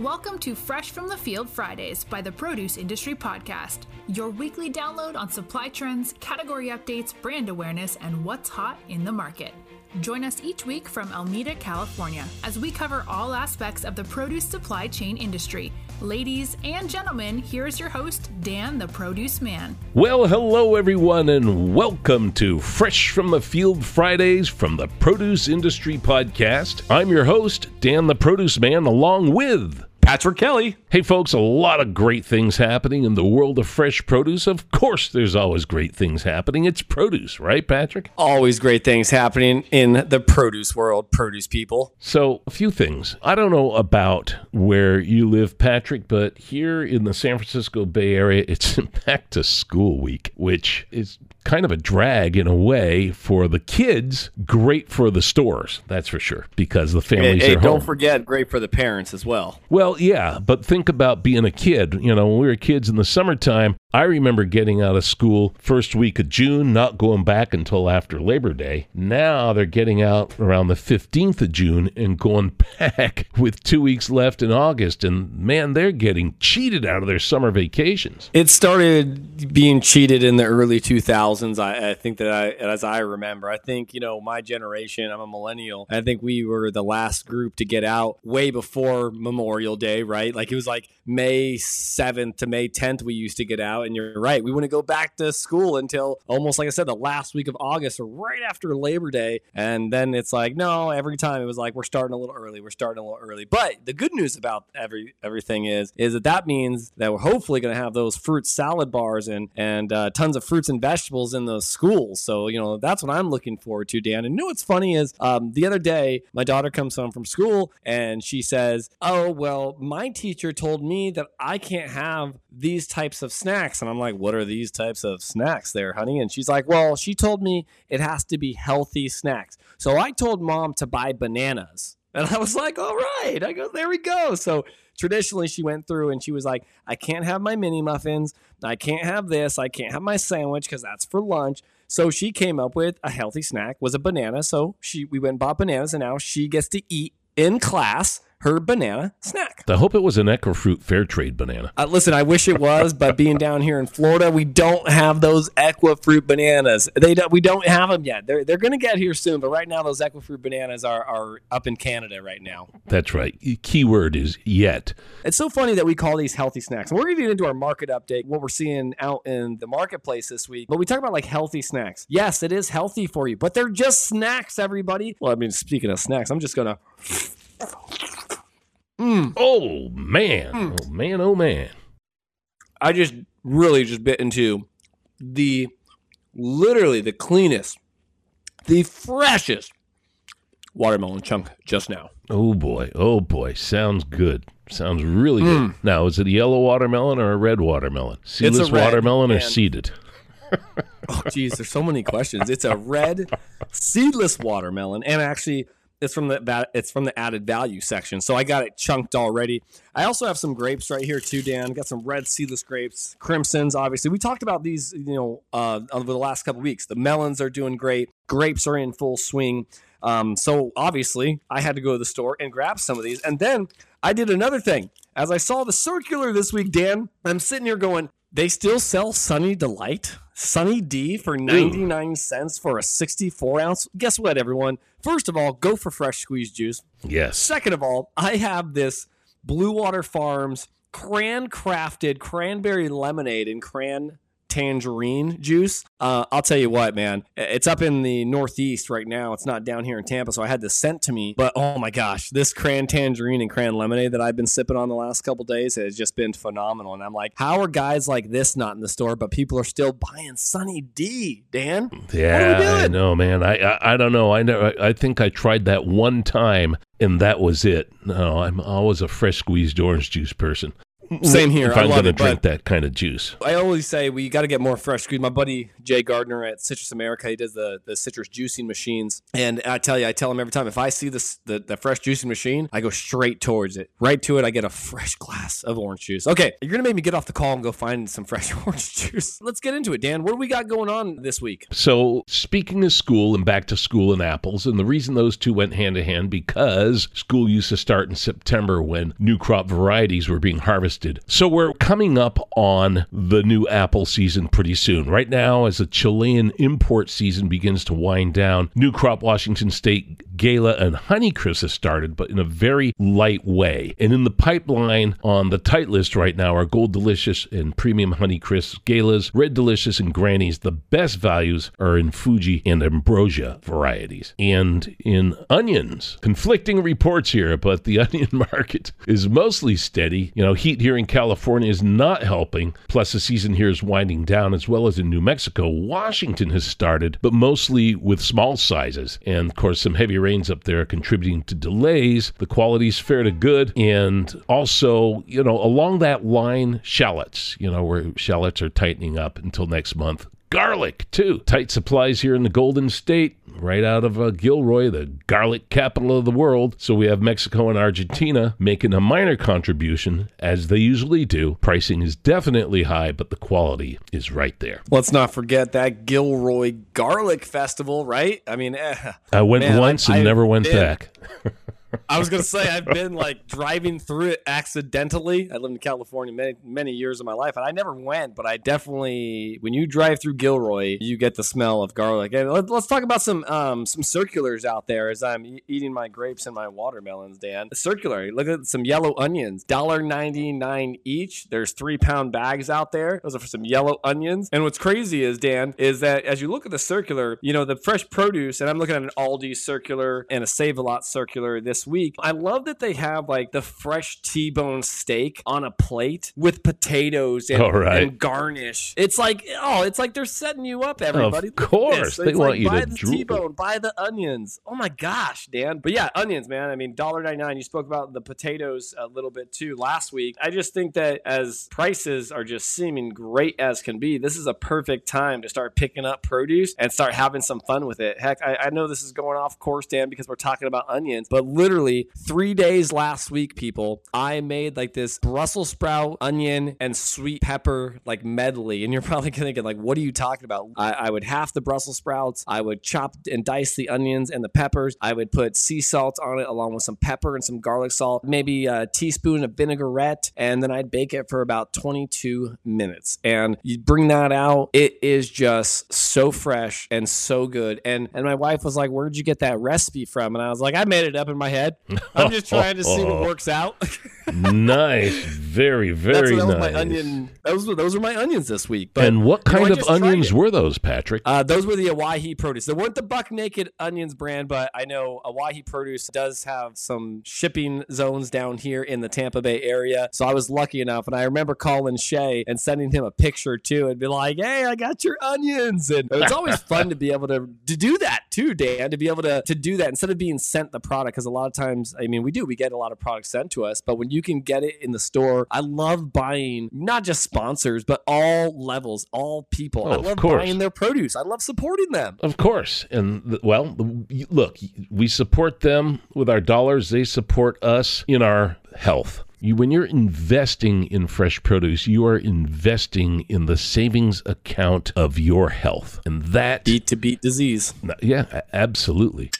Welcome to Fresh from the Field Fridays by the Produce Industry Podcast, your weekly download on supply trends, category updates, brand awareness, and what's hot in the market. Join us each week from Alameda, California, as we cover all aspects of the produce supply chain industry. Ladies and gentlemen, here's your host, Dan the Produce Man. Well, hello everyone, and welcome to Fresh from the Field Fridays from the Produce Industry Podcast. I'm your host, Dan the Produce Man, along with Patrick Kelly. Hey, folks, a lot of great things happening in the world of fresh produce. Of course, there's always great things happening. It's produce, right, Patrick? Always great things happening in the produce world, produce people. So, a few things. I don't know about where you live, Patrick, but here in the San Francisco Bay Area, it's back to school week, which is kind of a drag in a way for the kids, great for the stores, that's for sure, because the families hey, are don't home. forget, great for the parents as well. Well, yeah, but think about being a kid. You know, when we were kids in the summertime, I remember getting out of school first week of June, not going back until after Labor Day. Now they're getting out around the 15th of June and going back with two weeks left in August. And man, they're getting cheated out of their summer vacations. It started being cheated in the early 2000s. I, I think that I, as I remember, I think, you know, my generation, I'm a millennial. I think we were the last group to get out way before Memorial Day, right? Like it was like May 7th to May 10th, we used to get out. And you're right, we wouldn't go back to school until almost, like I said, the last week of August or right after Labor Day. And then it's like, no, every time it was like, we're starting a little early, we're starting a little early. But the good news about every everything is, is that that means that we're hopefully going to have those fruit salad bars and, and uh, tons of fruits and vegetables in the schools. So, you know, that's what I'm looking forward to, Dan. And you know what's funny is um, the other day, my daughter comes home from school and she says, oh, well, my teacher told me that I can't have these types of snacks. And I'm like, what are these types of snacks there, honey? And she's like, well, she told me it has to be healthy snacks. So I told mom to buy bananas. And I was like, all right. I go, there we go. So traditionally, she went through and she was like, I can't have my mini muffins. I can't have this. I can't have my sandwich because that's for lunch. So she came up with a healthy snack was a banana. So she we went and bought bananas, and now she gets to eat in class her banana snack. I hope it was an Equifruit Fair Trade banana. Uh, listen, I wish it was, but being down here in Florida, we don't have those Equifruit bananas. They don't, we don't have them yet. They're they're going to get here soon, but right now those Equifruit bananas are are up in Canada right now. That's right. Key word is yet. It's so funny that we call these healthy snacks. And we're going to get into our market update, what we're seeing out in the marketplace this week. But we talk about like healthy snacks. Yes, it is healthy for you, but they're just snacks, everybody. Well, I mean, speaking of snacks, I'm just going to Mm. Oh, man. Mm. Oh, man. Oh, man. I just really just bit into the literally the cleanest, the freshest watermelon chunk just now. Oh boy, oh boy, sounds good. Sounds really good. Mm. Now, is it a yellow watermelon or a red watermelon? Seedless red, watermelon or seeded? Oh, geez, there's so many questions. It's a red seedless watermelon, and actually, it's from the it's from the added value section. So I got it chunked already. I also have some grapes right here too, Dan. Got some red seedless grapes, crimsons. Obviously, we talked about these, you know, uh, over the last couple weeks. The melons are doing great. Grapes are in full swing. Um, so obviously, I had to go to the store and grab some of these, and then I did another thing. As I saw the circular this week, Dan, I'm sitting here going, they still sell Sunny Delight, Sunny D for 99 cents for a 64 ounce. Guess what, everyone? First of all, go for fresh squeezed juice. Yes. Second of all, I have this Blue Water Farms cran crafted cranberry lemonade and cran tangerine juice. Uh, I'll tell you what, man, it's up in the Northeast right now. It's not down here in Tampa, so I had this sent to me. But oh my gosh, this cran tangerine and cran lemonade that I've been sipping on the last couple days has just been phenomenal. And I'm like, how are guys like this not in the store, but people are still buying Sunny D, Dan? Yeah, we I know, man. I, I I don't know. I know. I, I think I tried that one time, and that was it. No, I'm always a fresh squeezed orange juice person. Same here. If I I'm love going to drink that kind of juice. I always say we got to get more fresh squeeze. My buddy Jay Gardner at Citrus America, he does the, the citrus juicing machines, and I tell you, I tell him every time if I see this the, the fresh juicing machine, I go straight towards it, right to it. I get a fresh glass of orange juice. Okay, you're gonna make me get off the call and go find some fresh orange juice. Let's get into it, Dan. What do we got going on this week? So, speaking of school and back to school and apples, and the reason those two went hand to hand because school used to start in September when new crop varieties were being harvested. So, we're coming up on the new apple season pretty soon. Right now, as the Chilean import season begins to wind down, new crop Washington State Gala and Honeycrisp has started, but in a very light way. And in the pipeline on the tight list right now are Gold Delicious and Premium Honeycrisp Galas, Red Delicious and Grannies. The best values are in Fuji and Ambrosia varieties. And in onions, conflicting reports here, but the onion market is mostly steady. You know, heat here in California is not helping, plus the season here is winding down, as well as in New Mexico. Washington has started, but mostly with small sizes. And of course, some heavy rains up there contributing to delays. The quality's fair to good. And also, you know, along that line, shallots, you know, where shallots are tightening up until next month. Garlic, too. Tight supplies here in the Golden State, right out of uh, Gilroy, the garlic capital of the world. So we have Mexico and Argentina making a minor contribution, as they usually do. Pricing is definitely high, but the quality is right there. Let's not forget that Gilroy Garlic Festival, right? I mean, eh, I went Man, once I- and I've never went been- back. I was gonna say I've been like driving through it accidentally. I lived in California many many years of my life, and I never went. But I definitely, when you drive through Gilroy, you get the smell of garlic. And let, us talk about some um, some circulars out there as I'm eating my grapes and my watermelons. Dan, the circular. Look at some yellow onions, dollar ninety nine each. There's three pound bags out there. Those are for some yellow onions. And what's crazy is Dan is that as you look at the circular, you know the fresh produce, and I'm looking at an Aldi circular and a Save a Lot circular this week. I love that they have like the fresh T-bone steak on a plate with potatoes and, right. and garnish. It's like oh, it's like they're setting you up, everybody. Of course. They want you buy to the drool. T-bone, buy the onions. Oh my gosh, Dan. But yeah, onions, man. I mean, dollar ninety nine. You spoke about the potatoes a little bit too last week. I just think that as prices are just seeming great as can be, this is a perfect time to start picking up produce and start having some fun with it. Heck, I, I know this is going off course, Dan, because we're talking about onions, but literally three days last week, people, I made like this Brussels sprout, onion, and sweet pepper like medley. And you're probably thinking, like, what are you talking about? I, I would half the Brussels sprouts, I would chop and dice the onions and the peppers, I would put sea salt on it along with some pepper and some garlic salt, maybe a teaspoon of vinaigrette, and then I'd bake it for about 22 minutes. And you bring that out, it is just so fresh and so good. And and my wife was like, "Where'd you get that recipe from?" And I was like, "I made it up in my head. I'm just trying to see what works out." nice. Very, That's very what, that nice. my onion. Those were those were my onions this week. But and what you know, kind of onions were those, Patrick? Uh, those were the Owyhee Produce. They weren't the Buck Naked Onions brand, but I know Owyhee Produce does have some shipping zones down here in the Tampa Bay area. So I was lucky enough, and I remember calling Shay and sending him a picture too, and be like, "Hey, I got your onions." And it's always fun to be able to to do that too, Dan. To be able to to do that instead of being sent the product, because a lot of times, I mean, we do we get a lot of products sent to us, but when you can get it in the store, I love buying not just sponsors, but all levels, all people. Oh, I love buying their produce. I love supporting them. Of course. And well, look, we support them with our dollars, they support us in our health. You, when you're investing in fresh produce, you are investing in the savings account of your health. And that, Beat to beat disease. yeah, absolutely.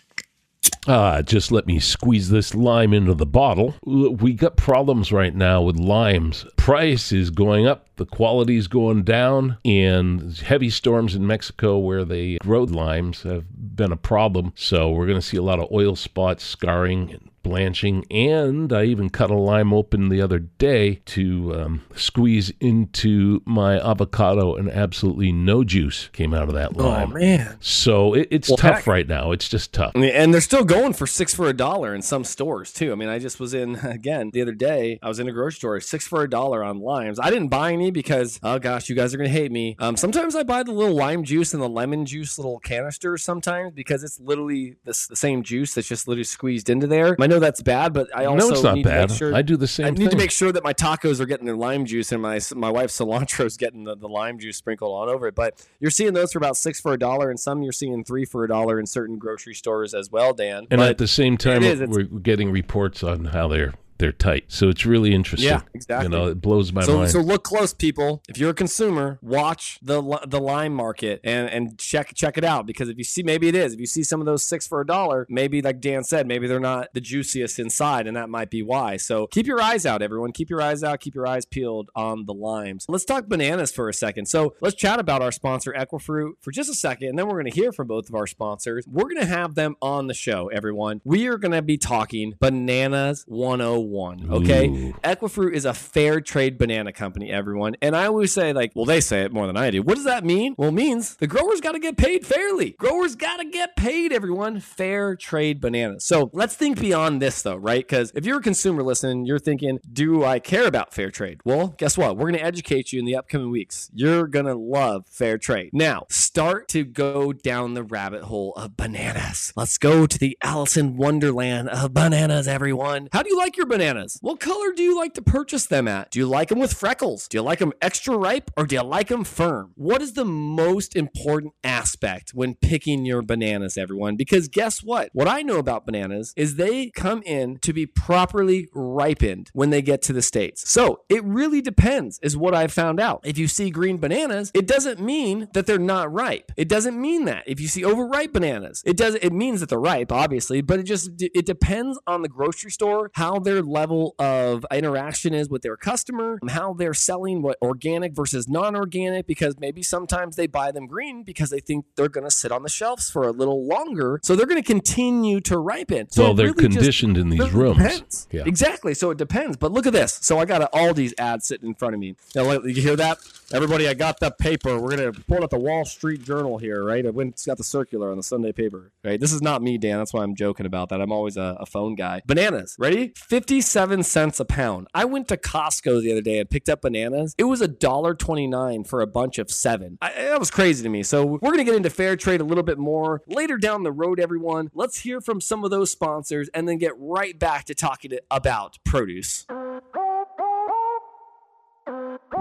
Ah, just let me squeeze this lime into the bottle. We got problems right now with limes. Price is going up, the quality's going down, and heavy storms in Mexico where they grow limes have been a problem. So we're going to see a lot of oil spots, scarring, blanching. And I even cut a lime open the other day to um, squeeze into my avocado, and absolutely no juice came out of that lime. Oh, man. So it, it's Well, tough heck. right now. It's just tough. And they're still going for six for a dollar in some stores too. I mean, I just was in again the other day. I was in a grocery store, six for a dollar on limes. I didn't buy any because oh gosh, you guys are gonna hate me. Um, sometimes I buy the little lime juice and the lemon juice little canisters sometimes because it's literally the, the same juice that's just literally squeezed into there. My know that's bad, but I also no, it's not need bad. to make sure I do the same I need thing. to make sure that my tacos are getting their lime juice and my my wife's cilantro is getting the, the lime juice sprinkled all over it. But you're seeing those for about six for a dollar, and some you're seeing three for a dollar in certain grocery stores as well, Dan. and but at the same time, it's- we're getting reports on how they're they're tight. So it's really interesting. Yeah, exactly. You know, it blows my so, mind. so look close, people. If you're a consumer, watch the the lime market and and check check it out because if you see, maybe it is. If you see some of those six for a dollar, maybe like Dan said, maybe they're not the juiciest inside, and that might be why. So keep your eyes out, everyone. Keep your eyes out. Keep your eyes peeled on the limes. Let's talk bananas for a second. So let's chat about our sponsor Equifruit for just a second, and then we're going to hear from both of our sponsors. We're going to have them on the show, everyone. We are going to be talking bananas 101. Okay. Ooh. Equifruit is a fair trade banana company, everyone. And I always say, like, well, they say it more than I do. What does that mean? Well, it means the growers got to get paid fairly. Growers got to get paid, everyone. Fair trade bananas. So let's think beyond this, though, right? Because if you're a consumer listening, you're thinking, do I care about fair trade? Well, guess what? We're going to educate you in the upcoming weeks. You're going to love fair trade. Now, start to go down the rabbit hole of bananas. Let's go to the Alice in Wonderland of bananas, everyone. How do you like your bananas? What color do you like to purchase them at? Do you like them with freckles? Do you like them extra ripe or do you like them firm? What is the most important aspect when picking your bananas, everyone? Because guess what? What I know about bananas is they come in to be properly ripened when they get to the States. So it really depends, is what I've found out. If you see green bananas, it doesn't mean that they're not ripe. It doesn't mean that. If you see overripe bananas, it does it means that they're ripe, obviously, but it just it depends on the grocery store, how their level of interaction is with their customer, um, how they're selling what organic versus non-organic, because maybe sometimes they buy them green because they think they're gonna sit on the shelves for a little longer. So they're gonna continue to ripen. So well, they're really just- conditioned in these rooms. depends. Yeah. Exactly. So it depends. But look at this. So I got an Aldi's ad sitting in front of me. Now, you hear that? Everybody, I got the paper. We're gonna pull out the Wall Street Journal here, right? I went, got the circular on the Sunday paper, right? This is not me, Dan. That's why I'm joking about that. I'm always a, a phone guy. Bananas, ready? Fifty-seven cents a pound. I went to Costco the other day and picked up bananas. It was a dollar twenty-nine for a bunch of seven. I, that was crazy to me. So we're gonna get into fair trade a little bit more later down the road, everyone. Let's hear from some of those sponsors and then get right back to talking about produce.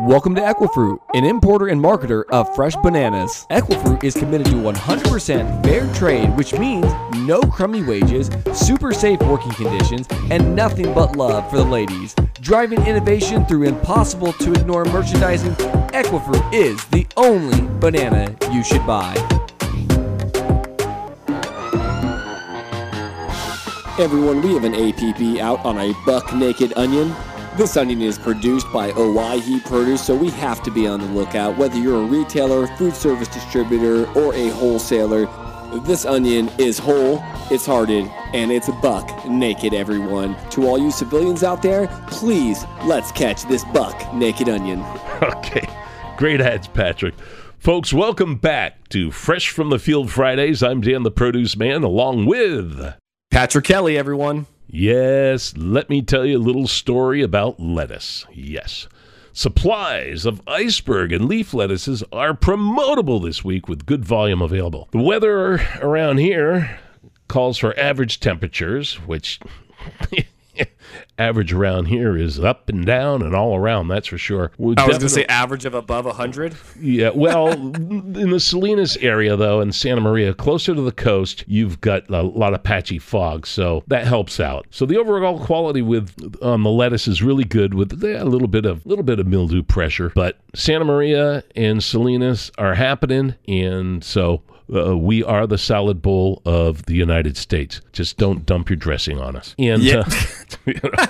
Welcome to Equifruit, an importer and marketer of fresh bananas. Equifruit is committed to 100% fair trade, which means no crummy wages, super safe working conditions, and nothing but love for the ladies. Driving innovation through impossible to ignore merchandising, Equifruit is the only banana you should buy. Everyone, we have an APB out on a buck naked onion. This onion is produced by Owyhee Produce, so we have to be on the lookout. Whether you're a retailer, food service distributor, or a wholesaler, this onion is whole, it's hearted, and it's a buck naked, everyone. To all you civilians out there, please let's catch this buck naked onion. Okay. Great ads, Patrick. Folks, welcome back to Fresh from the Field Fridays. I'm Dan the Produce Man, along with. Patrick Kelly, everyone. Yes, let me tell you a little story about lettuce. Yes. Supplies of iceberg and leaf lettuces are promotable this week with good volume available. The weather around here calls for average temperatures, which average around here is up and down and all around, that's for sure. We'll I was going to say average of above 100. yeah, well, in the Salinas area, though, in Santa Maria, closer to the coast, you've got a lot of patchy fog, so that helps out. So the overall quality with on the lettuce is really good, with a little bit of little bit of mildew pressure. But Santa Maria and Salinas are happening, and so. Uh, we are the salad bowl of the United States. Just don't dump your dressing on us. And Yeah. uh,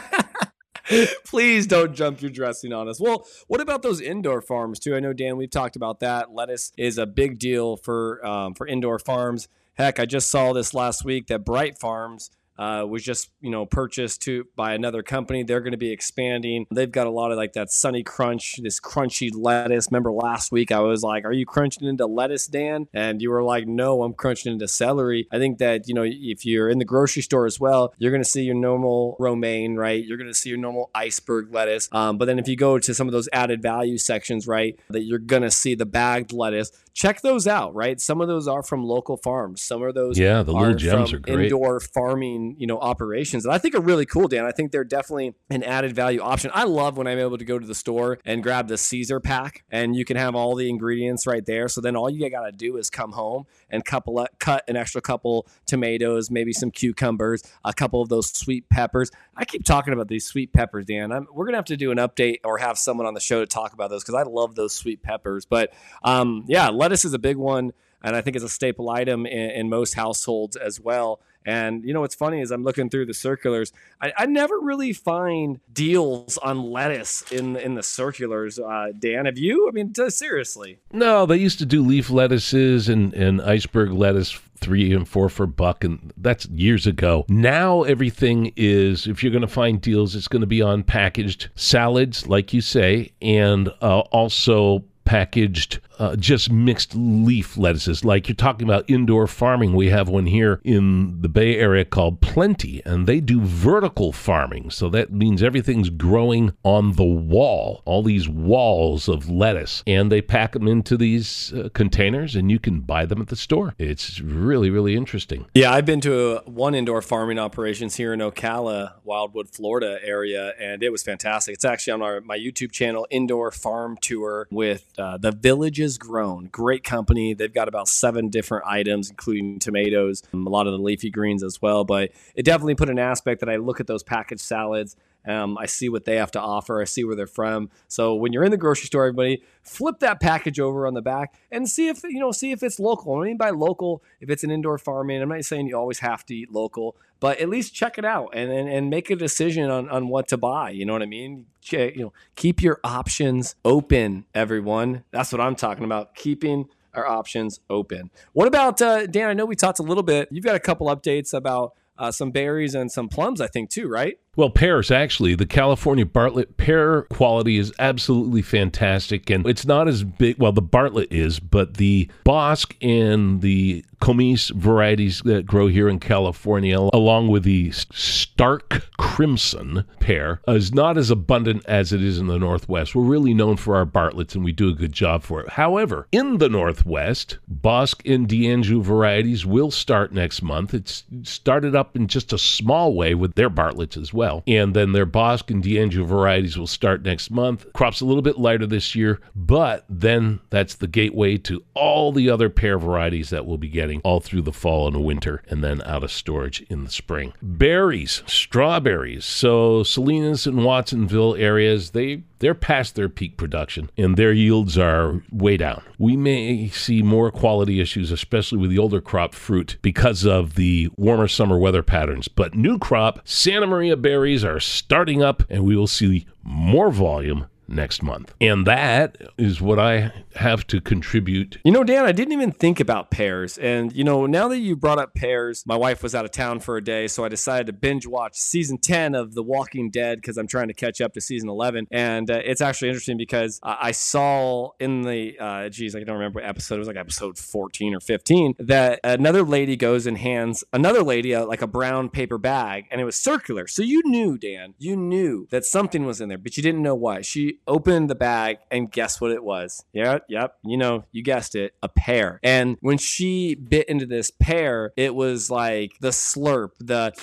Please don't jump your dressing on us. Well, what about those indoor farms too? I know Dan, we've talked about that. Lettuce is a big deal for um, for indoor farms. Heck, I just saw this last week that Bright Farms uh, was just you know purchased to by another company. They're going to be expanding. They've got a lot of like that Sunny Crunch, this crunchy lettuce. Remember last week I was like, "Are you crunching into lettuce, Dan?" And you were like, "No, I'm crunching into celery." I think that you know if you're in the grocery store as well, you're going to see your normal romaine, right? You're going to see your normal iceberg lettuce. Um, but then if you go to some of those added value sections, right, that you're going to see the bagged lettuce. Check those out, right? Some of those are from local farms. Some of those Yeah, the little are gems are great. indoor farming you know, operations. And I think are really cool, Dan. I think they're definitely an added value option. I love when I'm able to go to the store and grab the Caesar pack and you can have all the ingredients right there. So then all you got to do is come home and couple cut an extra couple tomatoes, maybe some cucumbers, a couple of those sweet peppers. I keep talking about these sweet peppers, Dan. I'm, we're gonna have to do an update or have someone on the show to talk about those because I love those sweet peppers. But um, yeah, lettuce is a big one and I think it's a staple item in, in, most households as well. And you know what's funny is I'm looking through the circulars. I, I never really find deals on lettuce in in the circulars. Uh, Dan, have you? I mean, t- seriously? No, they used to do leaf lettuces and and iceberg lettuce three and four for buck, and that's years ago. Now everything is, if you're going to find deals, it's going to be on packaged salads, like you say, and uh, also packaged uh, just mixed leaf lettuces. Like you're talking about indoor farming. We have one here in the Bay Area called Plenty, and they do vertical farming. So that means everything's growing on the wall, all these walls of lettuce. And they pack them into these uh, containers, and you can buy them at the store. It's really, really interesting. Yeah, I've been to a, one indoor farming operations here in Ocala, Wildwood, Florida area, and it was fantastic. It's actually on our, my YouTube channel, Indoor Farm Tour with uh, the Villages is grown. Great company. They've got about seven different items, including tomatoes, um, a lot of the leafy greens as well. But it definitely put an aspect that I look at those packaged salads. Um, I see what they have to offer. I see where they're from. So when you're in the grocery store, everybody flip that package over on the back and see if you know see if it's local. I mean by local, if it's an indoor farming. I'm not saying you always have to eat local, but at least check it out and and, and make a decision on, on what to buy. You know what I mean? You know, keep your options open, everyone. That's what I'm talking about. Keeping our options open. What about uh, Dan? I know we talked a little bit. You've got a couple updates about uh, some berries and some plums, I think, too, right? Well, pears, actually. The California Bartlett pear quality is absolutely fantastic. And it's not as big, well, the Bartlett is, but the Bosc and the Comice varieties that grow here in California, along with the Stark Crimson pear, is not as abundant as it is in the Northwest. We're really known for our Bartletts, and we do a good job for it. However, in the Northwest, Bosc and D'Anjou varieties will start next month. It's started up in just a small way with their Bartletts as well well. And then their Bosc and D'Anjou varieties will start next month. Crop's a little bit lighter this year, but then that's the gateway to all the other pear varieties that we'll be getting all through the fall and winter and then out of storage in the spring. Berries, strawberries. So Salinas and Watsonville areas, they they're past their peak production and their yields are way down. We may see more quality issues, especially with the older crop fruit, because of the warmer summer weather patterns. But new crop Santa Maria berries are starting up, and we will see more volume next month. And that is what I have to contribute. You know, Dan, I didn't even think about pears. And, you know, now that you brought up pears, my wife was out of town for a day. So I decided to binge watch season 10 of The Walking Dead because I'm trying to catch up to season 11. And uh, it's actually interesting because I saw in the, uh, geez, I don't remember what episode, it was like episode 14 or 15, that another lady goes and hands another lady a, like a brown paper bag and it was circular. So you knew, Dan, you knew that something was in there, but you didn't know what. She opened the bag and guess what it was? Yep, yep. You know, you guessed it, a pear. And when she bit into this pear, it was like the slurp, the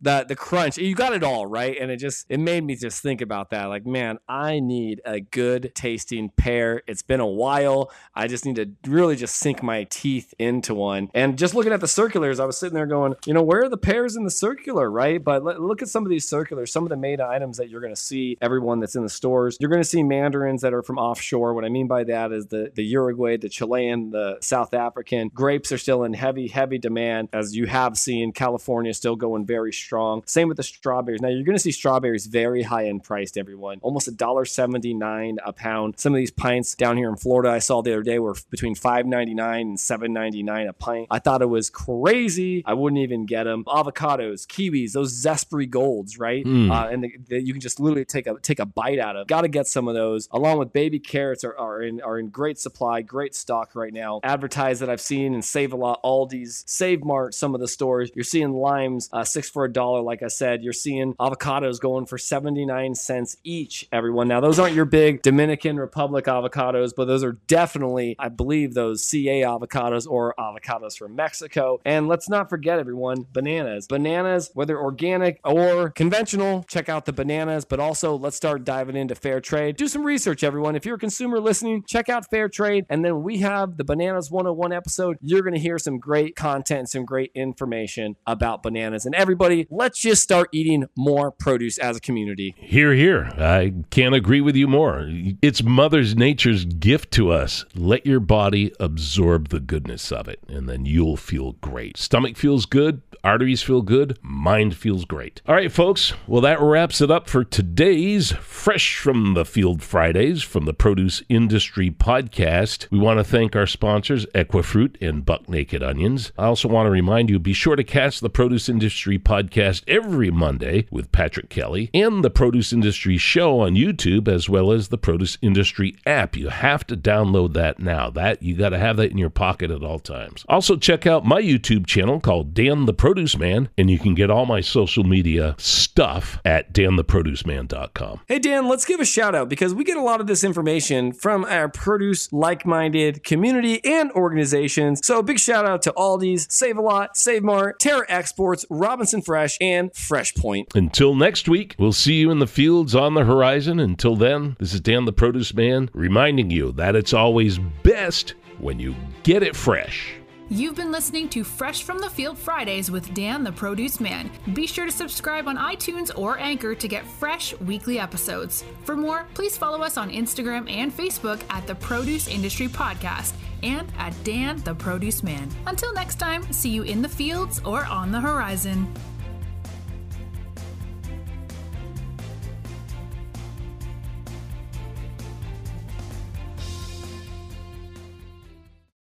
the the crunch. You got it all, right? And it just it made me just think about that. Like, man, I need a good tasting pear. It's been a while. I just need to really just sink my teeth into one. And just looking at the circulars, I was sitting there going, you know, where are the pears in the circular, right? But look at some of these circulars, some of the made items that you're going to see, everyone that's in the stores. You're going to see mandarins that are from offshore. What I mean by that is the, the Uruguay, the Chilean, the South African. Grapes are still in heavy, heavy demand, as you have seen. California still going very strong. Same with the strawberries. Now, you're going to see strawberries very high end priced, everyone. Almost $1.79 a pound. Some of these pints down here in Florida, I saw the other day, were between $5.99 and $7.99 a pint. I thought it was crazy. I wouldn't even get them. Avocados, kiwis, those Zespri golds, right? Mm. Uh, and the, the, you can just literally take a take a bite out of. Got to get some of those, along with baby carrots, are, are in are in great supply, great stock right now. Advertise that I've seen and Save a Lot, Aldi's, Save Mart, some of the stores. You're seeing limes uh, six for a dollar, like I said. You're seeing avocados going for 79 cents each, everyone. Now, those aren't your big Dominican Republic avocados, but those are definitely, I believe, those CA avocados or avocados from Mexico. And let's not forget, everyone, bananas. Bananas, whether organic or conventional, check out the bananas, but also let's start diving into fair trade. Do some research, everyone. If you're a consumer listening, check out fair trade. And then we have the Bananas 101 episode. You're going to hear some great content, some great information about bananas. And everybody, let's just start eating more produce as a community. Here, here. I can't agree with you more. It's Mother's Nature's gift to us. Let your body absorb the goodness of it, and then you'll feel great. Stomach feels good, arteries feel good, mind feels great. All right, folks. Well, that wraps it up for today's Fresh from the Field Fridays from the Produce Industry Podcast. We want to thank our sponsors, Equifruit and Buck Naked Onions. I also want to remind you be sure to catch the Produce Industry Podcast every Monday with Patrick Kelly and the Produce Industry Show on YouTube, as well as the Produce Industry app. You have to download that now. That you got to have that in your pocket at all times. Also, check out my YouTube channel called Dan the Produce Man, and you can get all my social media stuff at dantheproduceman.com. Hey, Dan, let's give a shout out because we get a lot of this information from our produce like minded community and organizations. So, big shout out to Aldi's, Save a Lot, Save Mart, Terra Exports, Robinson Fresh, and Fresh Point. Until next week, we'll see you in the fields on the horizon. Until then, this is Dan the Produce Man reminding you that it's always best when you get it fresh. You've been listening to Fresh from the Field Fridays with Dan the Produce Man. Be sure to subscribe on iTunes or Anchor to get fresh weekly episodes. For more, please follow us on Instagram and Facebook at the Produce Industry Podcast and at Dan the Produce Man. Until next time, see you in the fields or on the horizon.